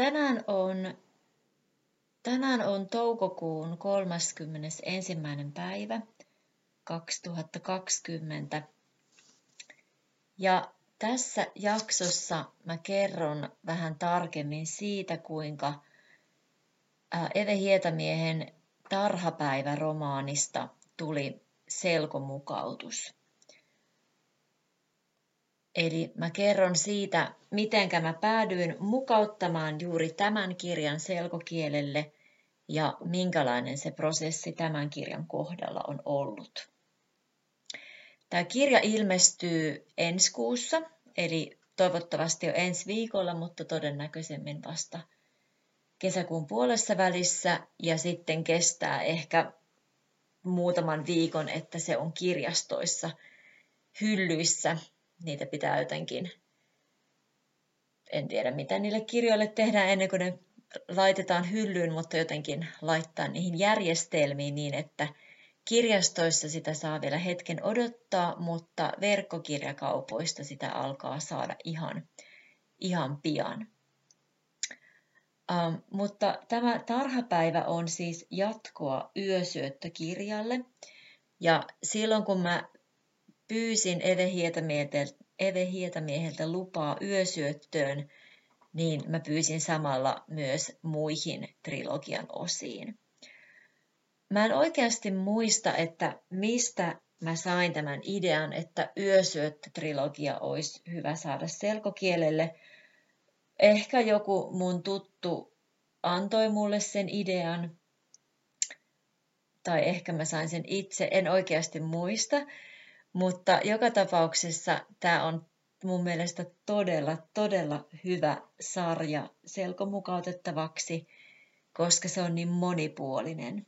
Tänään on, tänään on toukokuun 31. päivä 2020. Ja tässä jaksossa mä kerron vähän tarkemmin siitä, kuinka Eve Hietamiehen Tarhapäivä-romaanista tuli selkomukautus. Eli mä kerron siitä, miten mä päädyin mukauttamaan juuri tämän kirjan selkokielelle ja minkälainen se prosessi tämän kirjan kohdalla on ollut. Tämä kirja ilmestyy ensi kuussa, eli toivottavasti jo ensi viikolla, mutta todennäköisemmin vasta kesäkuun puolessa välissä ja sitten kestää ehkä muutaman viikon, että se on kirjastoissa hyllyissä. Niitä pitää jotenkin, en tiedä mitä niille kirjoille tehdään ennen kuin ne laitetaan hyllyyn, mutta jotenkin laittaa niihin järjestelmiin niin, että kirjastoissa sitä saa vielä hetken odottaa, mutta verkkokirjakaupoista sitä alkaa saada ihan, ihan pian. Um, mutta tämä tarhapäivä on siis jatkoa yösyöttökirjalle. Ja silloin kun mä pyysin Eve Hietamieheltä, lupaa yösyöttöön, niin mä pyysin samalla myös muihin trilogian osiin. Mä en oikeasti muista, että mistä mä sain tämän idean, että yösyöttötrilogia olisi hyvä saada selkokielelle – ehkä joku mun tuttu antoi mulle sen idean, tai ehkä mä sain sen itse, en oikeasti muista, mutta joka tapauksessa tämä on mun mielestä todella, todella hyvä sarja selkomukautettavaksi, koska se on niin monipuolinen.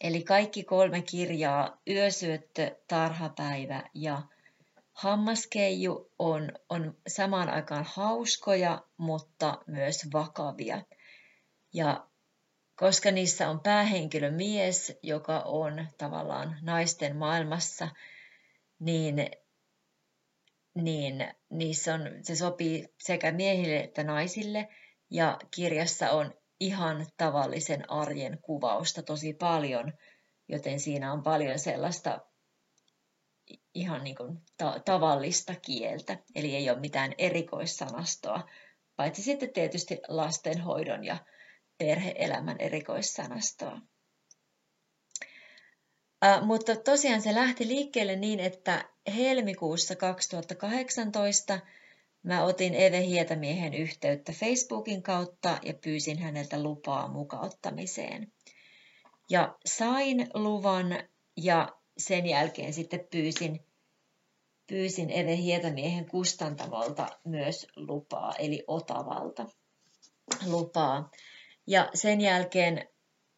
Eli kaikki kolme kirjaa, Yösyöttö, Tarhapäivä ja Hammaskeiju on, on samaan aikaan hauskoja, mutta myös vakavia. Ja koska niissä on päähenkilö mies, joka on tavallaan naisten maailmassa, niin, niin niissä on, se sopii sekä miehille että naisille. Ja kirjassa on ihan tavallisen arjen kuvausta tosi paljon, joten siinä on paljon sellaista ihan niin kuin ta- tavallista kieltä, eli ei ole mitään erikoissanastoa, paitsi sitten tietysti lastenhoidon ja perheelämän erikoissanastoa. Mutta tosiaan se lähti liikkeelle niin, että helmikuussa 2018 mä otin Eve Hietamiehen yhteyttä Facebookin kautta ja pyysin häneltä lupaa mukauttamiseen. Ja sain luvan ja sen jälkeen sitten pyysin, pyysin Eve Hietamiehen kustantamolta myös lupaa, eli Otavalta lupaa. Ja sen jälkeen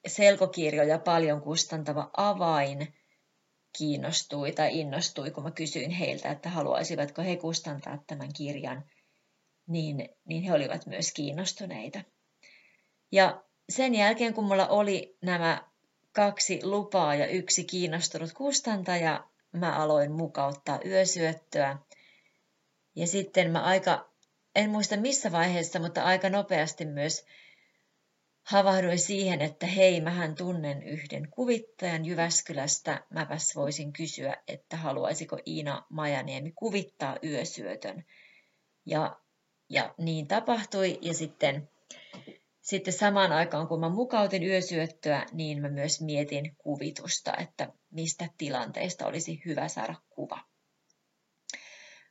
selkokirjoja paljon kustantava avain kiinnostui tai innostui, kun mä kysyin heiltä, että haluaisivatko he kustantaa tämän kirjan, niin, niin he olivat myös kiinnostuneita. Ja sen jälkeen, kun mulla oli nämä kaksi lupaa ja yksi kiinnostunut kustantaja, mä aloin mukauttaa yösyöttöä. Ja sitten mä aika, en muista missä vaiheessa, mutta aika nopeasti myös havahduin siihen, että hei, mähän tunnen yhden kuvittajan Jyväskylästä. Mäpäs voisin kysyä, että haluaisiko Iina Majaniemi kuvittaa yösyötön. Ja, ja niin tapahtui ja sitten sitten samaan aikaan, kun mä mukautin yösyöttöä, niin mä myös mietin kuvitusta, että mistä tilanteista olisi hyvä saada kuva.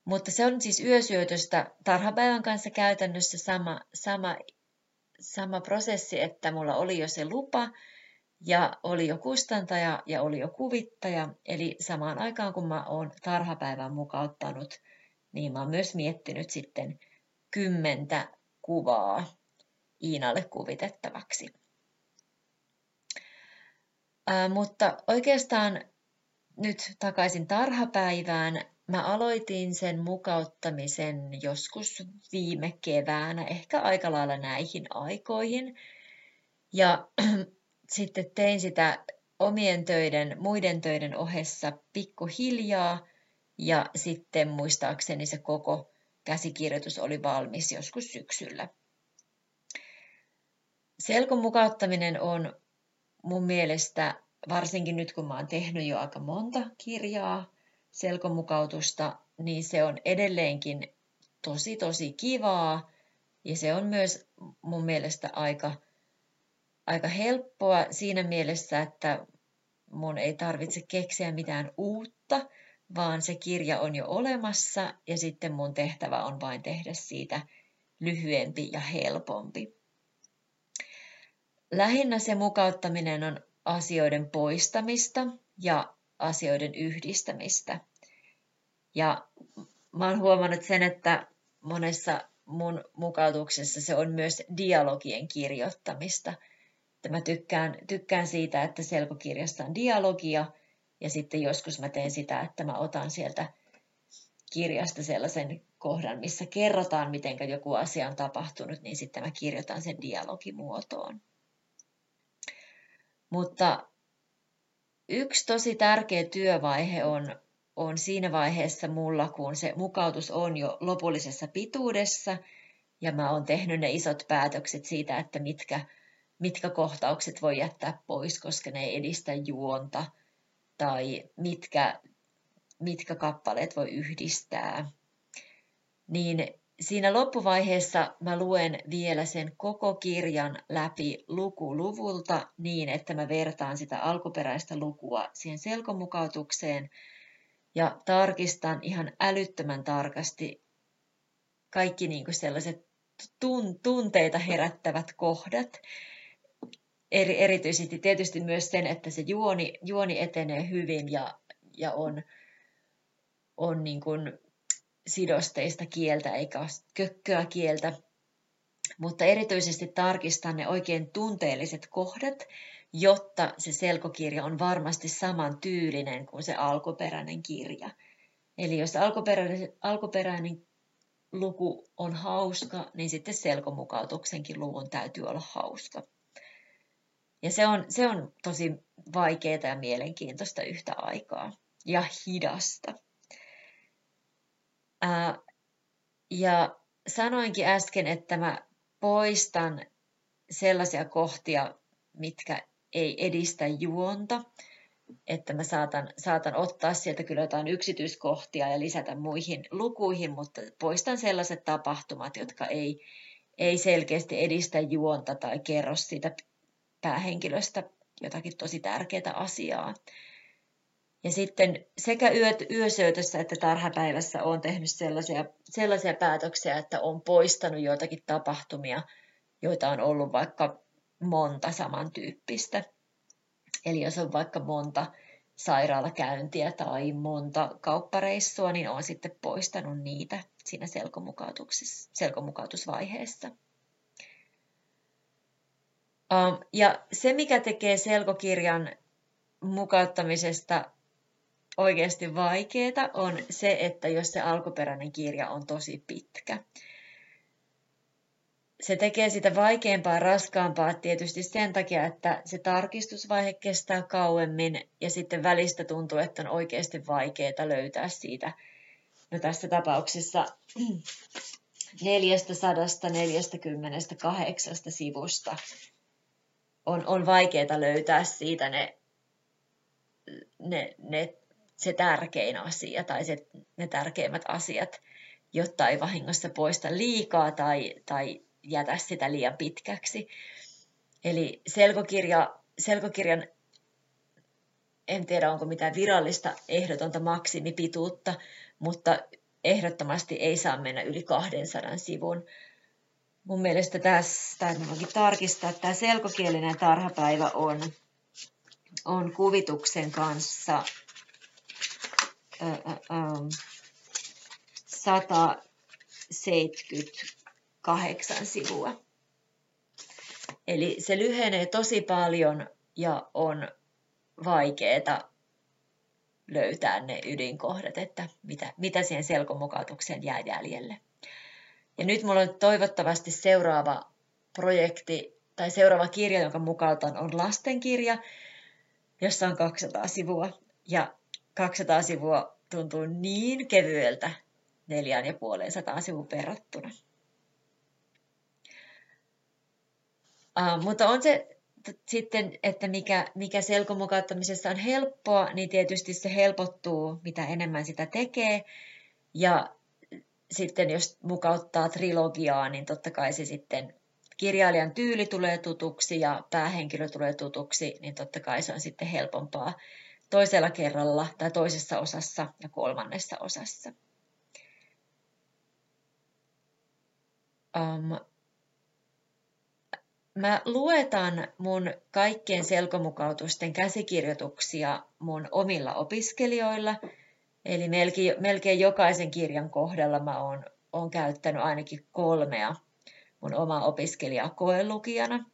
Mutta se on siis yösyötöstä tarhapäivän kanssa käytännössä sama, sama, sama prosessi, että mulla oli jo se lupa ja oli jo kustantaja ja oli jo kuvittaja. Eli samaan aikaan, kun mä oon tarhapäivän mukauttanut, niin mä oon myös miettinyt sitten kymmentä kuvaa Iinalle kuvitettavaksi. Ää, mutta oikeastaan nyt takaisin tarhapäivään. Mä aloitin sen mukauttamisen joskus viime keväänä, ehkä aika lailla näihin aikoihin. Ja sitten tein sitä omien töiden, muiden töiden ohessa pikkuhiljaa. Ja sitten muistaakseni se koko käsikirjoitus oli valmis joskus syksyllä selkon mukauttaminen on mun mielestä, varsinkin nyt kun mä oon tehnyt jo aika monta kirjaa selkomukautusta, niin se on edelleenkin tosi tosi kivaa ja se on myös mun mielestä aika, aika helppoa siinä mielessä, että mun ei tarvitse keksiä mitään uutta, vaan se kirja on jo olemassa ja sitten mun tehtävä on vain tehdä siitä lyhyempi ja helpompi. Lähinnä se mukauttaminen on asioiden poistamista ja asioiden yhdistämistä. Ja mä oon huomannut sen, että monessa mun mukautuksessa se on myös dialogien kirjoittamista. Mä tykkään, tykkään siitä, että selkokirjassa on dialogia ja sitten joskus mä teen sitä, että mä otan sieltä kirjasta sellaisen kohdan, missä kerrotaan, miten joku asia on tapahtunut, niin sitten mä kirjoitan sen dialogimuotoon. Mutta yksi tosi tärkeä työvaihe on, on siinä vaiheessa mulla, kun se mukautus on jo lopullisessa pituudessa ja mä oon tehnyt ne isot päätökset siitä, että mitkä, mitkä kohtaukset voi jättää pois, koska ne ei edistä juonta tai mitkä, mitkä kappaleet voi yhdistää. Niin siinä loppuvaiheessa mä luen vielä sen koko kirjan läpi luku luvulta niin, että mä vertaan sitä alkuperäistä lukua siihen selkomukautukseen ja tarkistan ihan älyttömän tarkasti kaikki niin kuin sellaiset tun, tunteita herättävät kohdat. Eri, erityisesti tietysti myös sen, että se juoni, juoni etenee hyvin ja, ja on, on niin kuin sidosteista kieltä eikä kökköä kieltä. Mutta erityisesti tarkistan ne oikein tunteelliset kohdat, jotta se selkokirja on varmasti saman tyylinen kuin se alkuperäinen kirja. Eli jos alkuperäinen, alkuperäinen luku on hauska, niin sitten selkomukautuksenkin luvun täytyy olla hauska. Ja se on, se on tosi vaikeaa ja mielenkiintoista yhtä aikaa ja hidasta. Ää, ja sanoinkin äsken, että mä poistan sellaisia kohtia, mitkä ei edistä juonta, että mä saatan, saatan ottaa sieltä kyllä jotain yksityiskohtia ja lisätä muihin lukuihin, mutta poistan sellaiset tapahtumat, jotka ei, ei selkeästi edistä juonta tai kerro siitä päähenkilöstä jotakin tosi tärkeää asiaa. Ja sitten sekä yö, yösyötössä että tarhapäivässä olen tehnyt sellaisia, sellaisia päätöksiä, että olen poistanut joitakin tapahtumia, joita on ollut vaikka monta samantyyppistä. Eli jos on vaikka monta sairaalakäyntiä tai monta kauppareissua, niin olen sitten poistanut niitä siinä selkomukautusvaiheessa. Ja se, mikä tekee selkokirjan mukauttamisesta oikeasti vaikeaa, on se, että jos se alkuperäinen kirja on tosi pitkä. Se tekee sitä vaikeampaa, raskaampaa tietysti sen takia, että se tarkistusvaihe kestää kauemmin ja sitten välistä tuntuu, että on oikeasti vaikeaa löytää siitä, no tässä tapauksessa 448 sivusta on, on vaikeaa löytää siitä ne, ne, ne, se tärkein asia tai se, ne tärkeimmät asiat, jotta ei vahingossa poista liikaa tai, tai jätä sitä liian pitkäksi. Eli selkokirja, selkokirjan, en tiedä onko mitään virallista ehdotonta maksimipituutta, mutta ehdottomasti ei saa mennä yli 200 sivun. Mun mielestä tässä, voinkin tarkistaa, että tämä selkokielinen tarhapäivä on, on kuvituksen kanssa ää, ää, 170 kahdeksan sivua. Eli se lyhenee tosi paljon ja on vaikeaa löytää ne ydinkohdat, että mitä, mitä siihen selkomukautukseen jää jäljelle. Ja nyt mulla on toivottavasti seuraava projekti tai seuraava kirja, jonka mukautan, on lastenkirja, jossa on 200 sivua. Ja 200 sivua tuntuu niin kevyeltä neljään ja puoleen sataan sivun verrattuna. Uh, mutta on se sitten, että mikä, mikä selkomukauttamisessa on helppoa, niin tietysti se helpottuu, mitä enemmän sitä tekee. Ja sitten jos mukauttaa trilogiaa, niin totta kai se sitten kirjailijan tyyli tulee tutuksi ja päähenkilö tulee tutuksi, niin totta kai se on sitten helpompaa toisella kerralla tai toisessa osassa ja kolmannessa osassa. Um, mä luetan mun kaikkien selkomukautusten käsikirjoituksia mun omilla opiskelijoilla, eli melkein, melkein jokaisen kirjan kohdalla mä oon, oon käyttänyt ainakin kolmea mun omaa opiskelijaa koelukijana.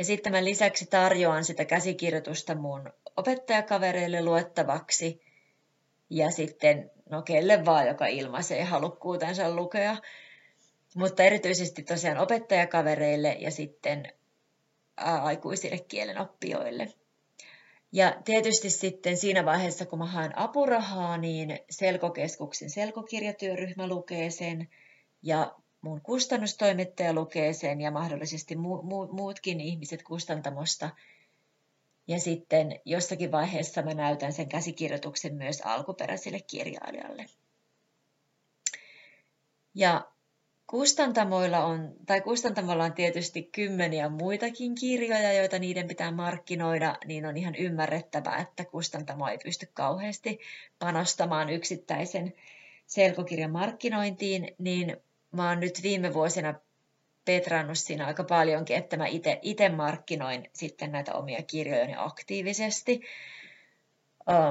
Ja sitten mä lisäksi tarjoan sitä käsikirjoitusta mun opettajakavereille luettavaksi ja sitten no kelle vaan, joka ilmaisee halukkuutensa lukea. Mutta erityisesti tosiaan opettajakavereille ja sitten aikuisille kielenoppijoille. Ja tietysti sitten siinä vaiheessa, kun mä haen apurahaa, niin Selkokeskuksen selkokirjatyöryhmä lukee sen ja mun kustannustoimittaja lukee sen ja mahdollisesti mu- mu- muutkin ihmiset kustantamosta. Ja sitten jossakin vaiheessa mä näytän sen käsikirjoituksen myös alkuperäiselle kirjailijalle. Ja kustantamoilla on, tai kustantamoilla on tietysti kymmeniä muitakin kirjoja, joita niiden pitää markkinoida, niin on ihan ymmärrettävää, että kustantamo ei pysty kauheasti panostamaan yksittäisen selkokirjan markkinointiin, niin mä oon nyt viime vuosina petrannut siinä aika paljonkin, että mä itse markkinoin sitten näitä omia kirjojani aktiivisesti.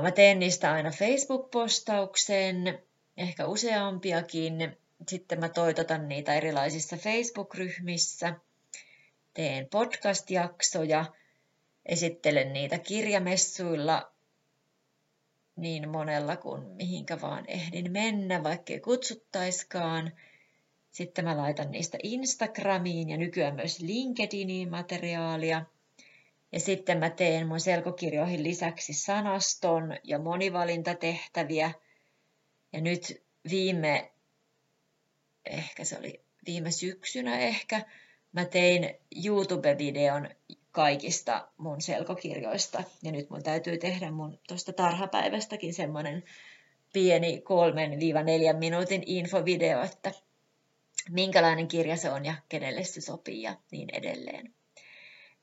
Mä teen niistä aina Facebook-postauksen, ehkä useampiakin. Sitten mä toitotan niitä erilaisissa Facebook-ryhmissä. Teen podcast-jaksoja, esittelen niitä kirjamessuilla niin monella kuin mihinkä vaan ehdin mennä, vaikkei kutsuttaiskaan – sitten mä laitan niistä Instagramiin ja nykyään myös LinkedIniin materiaalia. Ja sitten mä teen mun selkokirjoihin lisäksi sanaston ja monivalintatehtäviä. Ja nyt viime, ehkä se oli viime syksynä ehkä, mä tein YouTube-videon kaikista mun selkokirjoista. Ja nyt mun täytyy tehdä mun tuosta tarhapäivästäkin semmoinen pieni kolmen neljän minuutin infovideo, että minkälainen kirja se on ja kenelle se sopii ja niin edelleen.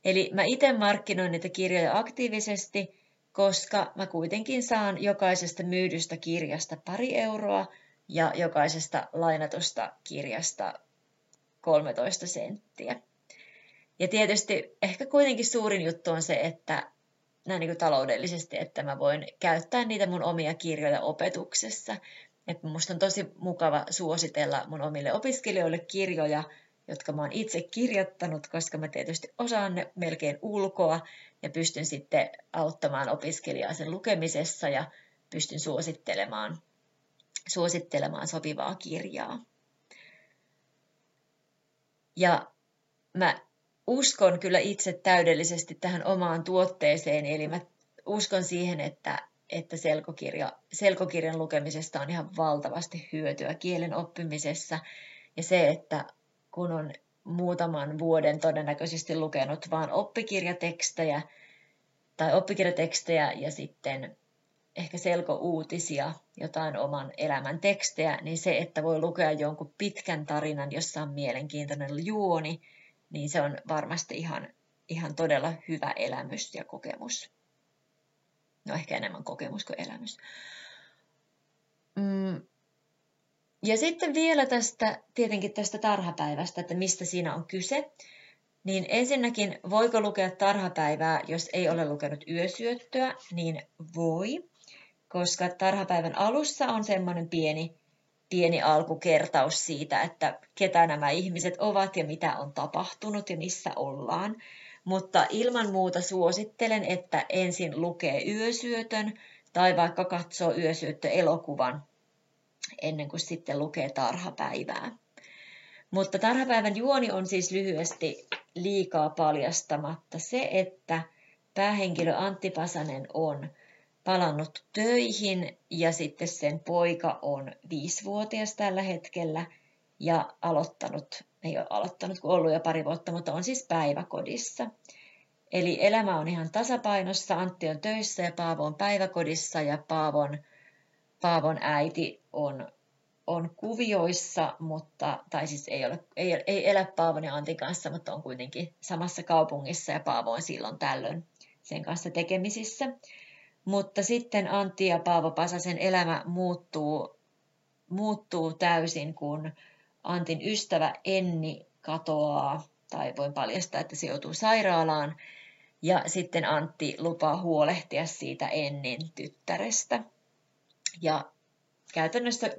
Eli mä itse markkinoin niitä kirjoja aktiivisesti, koska mä kuitenkin saan jokaisesta myydystä kirjasta pari euroa ja jokaisesta lainatusta kirjasta 13 senttiä. Ja tietysti ehkä kuitenkin suurin juttu on se, että näin niin kuin taloudellisesti, että mä voin käyttää niitä mun omia kirjoja opetuksessa. Että musta on tosi mukava suositella mun omille opiskelijoille kirjoja, jotka mä oon itse kirjoittanut, koska mä tietysti osaan ne melkein ulkoa ja pystyn sitten auttamaan opiskelijaa sen lukemisessa ja pystyn suosittelemaan, suosittelemaan sopivaa kirjaa. Ja mä uskon kyllä itse täydellisesti tähän omaan tuotteeseen, eli mä uskon siihen, että että selkokirja, selkokirjan lukemisesta on ihan valtavasti hyötyä kielen oppimisessa. Ja se, että kun on muutaman vuoden todennäköisesti lukenut vain oppikirjatekstejä tai oppikirjatekstejä ja sitten ehkä selkouutisia, jotain oman elämän tekstejä, niin se, että voi lukea jonkun pitkän tarinan, jossa on mielenkiintoinen juoni, niin se on varmasti ihan, ihan todella hyvä elämys ja kokemus. No ehkä enemmän kokemus kuin elämys. Mm. Ja sitten vielä tästä, tietenkin tästä tarhapäivästä, että mistä siinä on kyse. Niin ensinnäkin, voiko lukea tarhapäivää, jos ei ole lukenut yösyöttöä, niin voi, koska tarhapäivän alussa on semmoinen pieni, pieni alkukertaus siitä, että ketä nämä ihmiset ovat ja mitä on tapahtunut ja missä ollaan. Mutta ilman muuta suosittelen, että ensin lukee yösyötön tai vaikka katsoo yösyöttöelokuvan ennen kuin sitten lukee tarhapäivää. Mutta tarhapäivän juoni on siis lyhyesti liikaa paljastamatta se, että päähenkilö Antti Pasanen on palannut töihin ja sitten sen poika on viisivuotias tällä hetkellä ja aloittanut ei ole aloittanut kuin ollut jo pari vuotta, mutta on siis päiväkodissa. Eli elämä on ihan tasapainossa, Antti on töissä ja Paavo on päiväkodissa ja Paavon, Paavon äiti on, on kuvioissa, mutta, tai siis ei, ole, ei, ei elä Paavon ja Antin kanssa, mutta on kuitenkin samassa kaupungissa ja Paavo on silloin tällöin sen kanssa tekemisissä. Mutta sitten Antti ja Paavo Pasasen elämä muuttuu, muuttuu täysin, kun Antin ystävä Enni katoaa, tai voin paljastaa, että se joutuu sairaalaan, ja sitten Antti lupaa huolehtia siitä Ennin tyttärestä. Ja käytännössä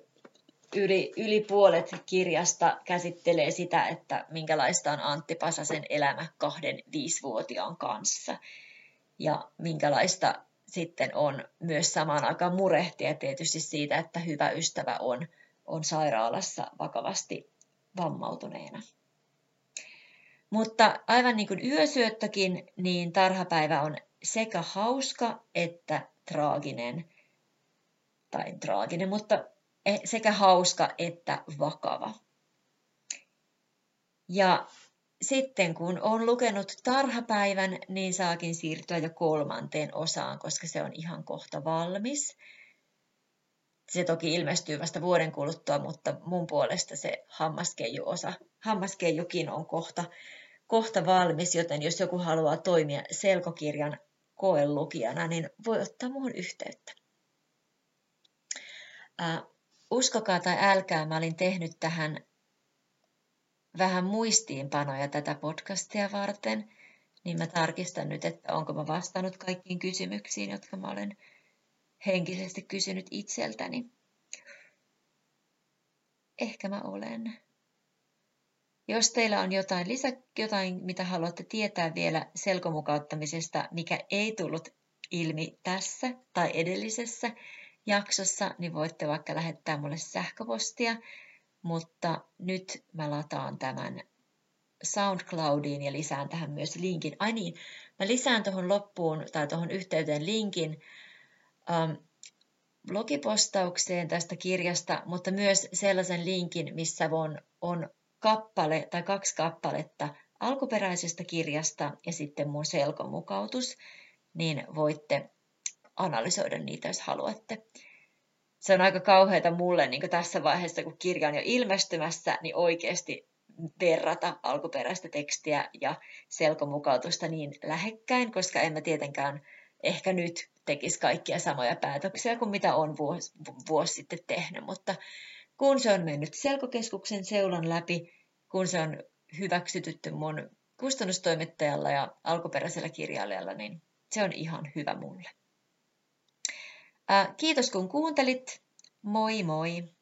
yli, yli puolet kirjasta käsittelee sitä, että minkälaista on Antti Pasasen elämä kahden viisivuotiaan kanssa. Ja minkälaista sitten on myös samaan aikaan murehtia tietysti siitä, että hyvä ystävä on, on sairaalassa vakavasti vammautuneena. Mutta aivan niin kuin yösyöttökin, niin tarhapäivä on sekä hauska että traaginen. Tai traaginen, mutta e, sekä hauska että vakava. Ja sitten kun on lukenut tarhapäivän, niin saakin siirtyä jo kolmanteen osaan, koska se on ihan kohta valmis. Se toki ilmestyy vasta vuoden kuluttua, mutta mun puolesta se hammaskeiju-osa, hammaskeijukin on kohta, kohta valmis, joten jos joku haluaa toimia selkokirjan koelukijana, niin voi ottaa muuhun yhteyttä. Äh, uskokaa tai älkää, mä olin tehnyt tähän vähän muistiinpanoja tätä podcastia varten, niin mä tarkistan nyt, että onko mä vastannut kaikkiin kysymyksiin, jotka mä olen henkisesti kysynyt itseltäni. Ehkä mä olen. Jos teillä on jotain, lisä, jotain, mitä haluatte tietää vielä selkomukauttamisesta, mikä ei tullut ilmi tässä tai edellisessä jaksossa, niin voitte vaikka lähettää mulle sähköpostia mutta nyt mä lataan tämän SoundCloudiin ja lisään tähän myös linkin. Ai niin, mä lisään tuohon loppuun tai tuohon yhteyteen linkin blogipostaukseen tästä kirjasta, mutta myös sellaisen linkin, missä on, on kappale tai kaksi kappaletta alkuperäisestä kirjasta ja sitten mun selkomukautus, niin voitte analysoida niitä, jos haluatte. Se on aika kauheata mulle niin tässä vaiheessa, kun kirja on jo ilmestymässä, niin oikeasti verrata alkuperäistä tekstiä ja selkomukautusta niin lähekkäin, koska en mä tietenkään ehkä nyt tekisi kaikkia samoja päätöksiä kuin mitä on vuosi, vuosi sitten tehnyt, mutta kun se on mennyt selkokeskuksen seulan läpi, kun se on hyväksytytty mun kustannustoimittajalla ja alkuperäisellä kirjailijalla, niin se on ihan hyvä mulle. Kiitos kun kuuntelit. Moi moi!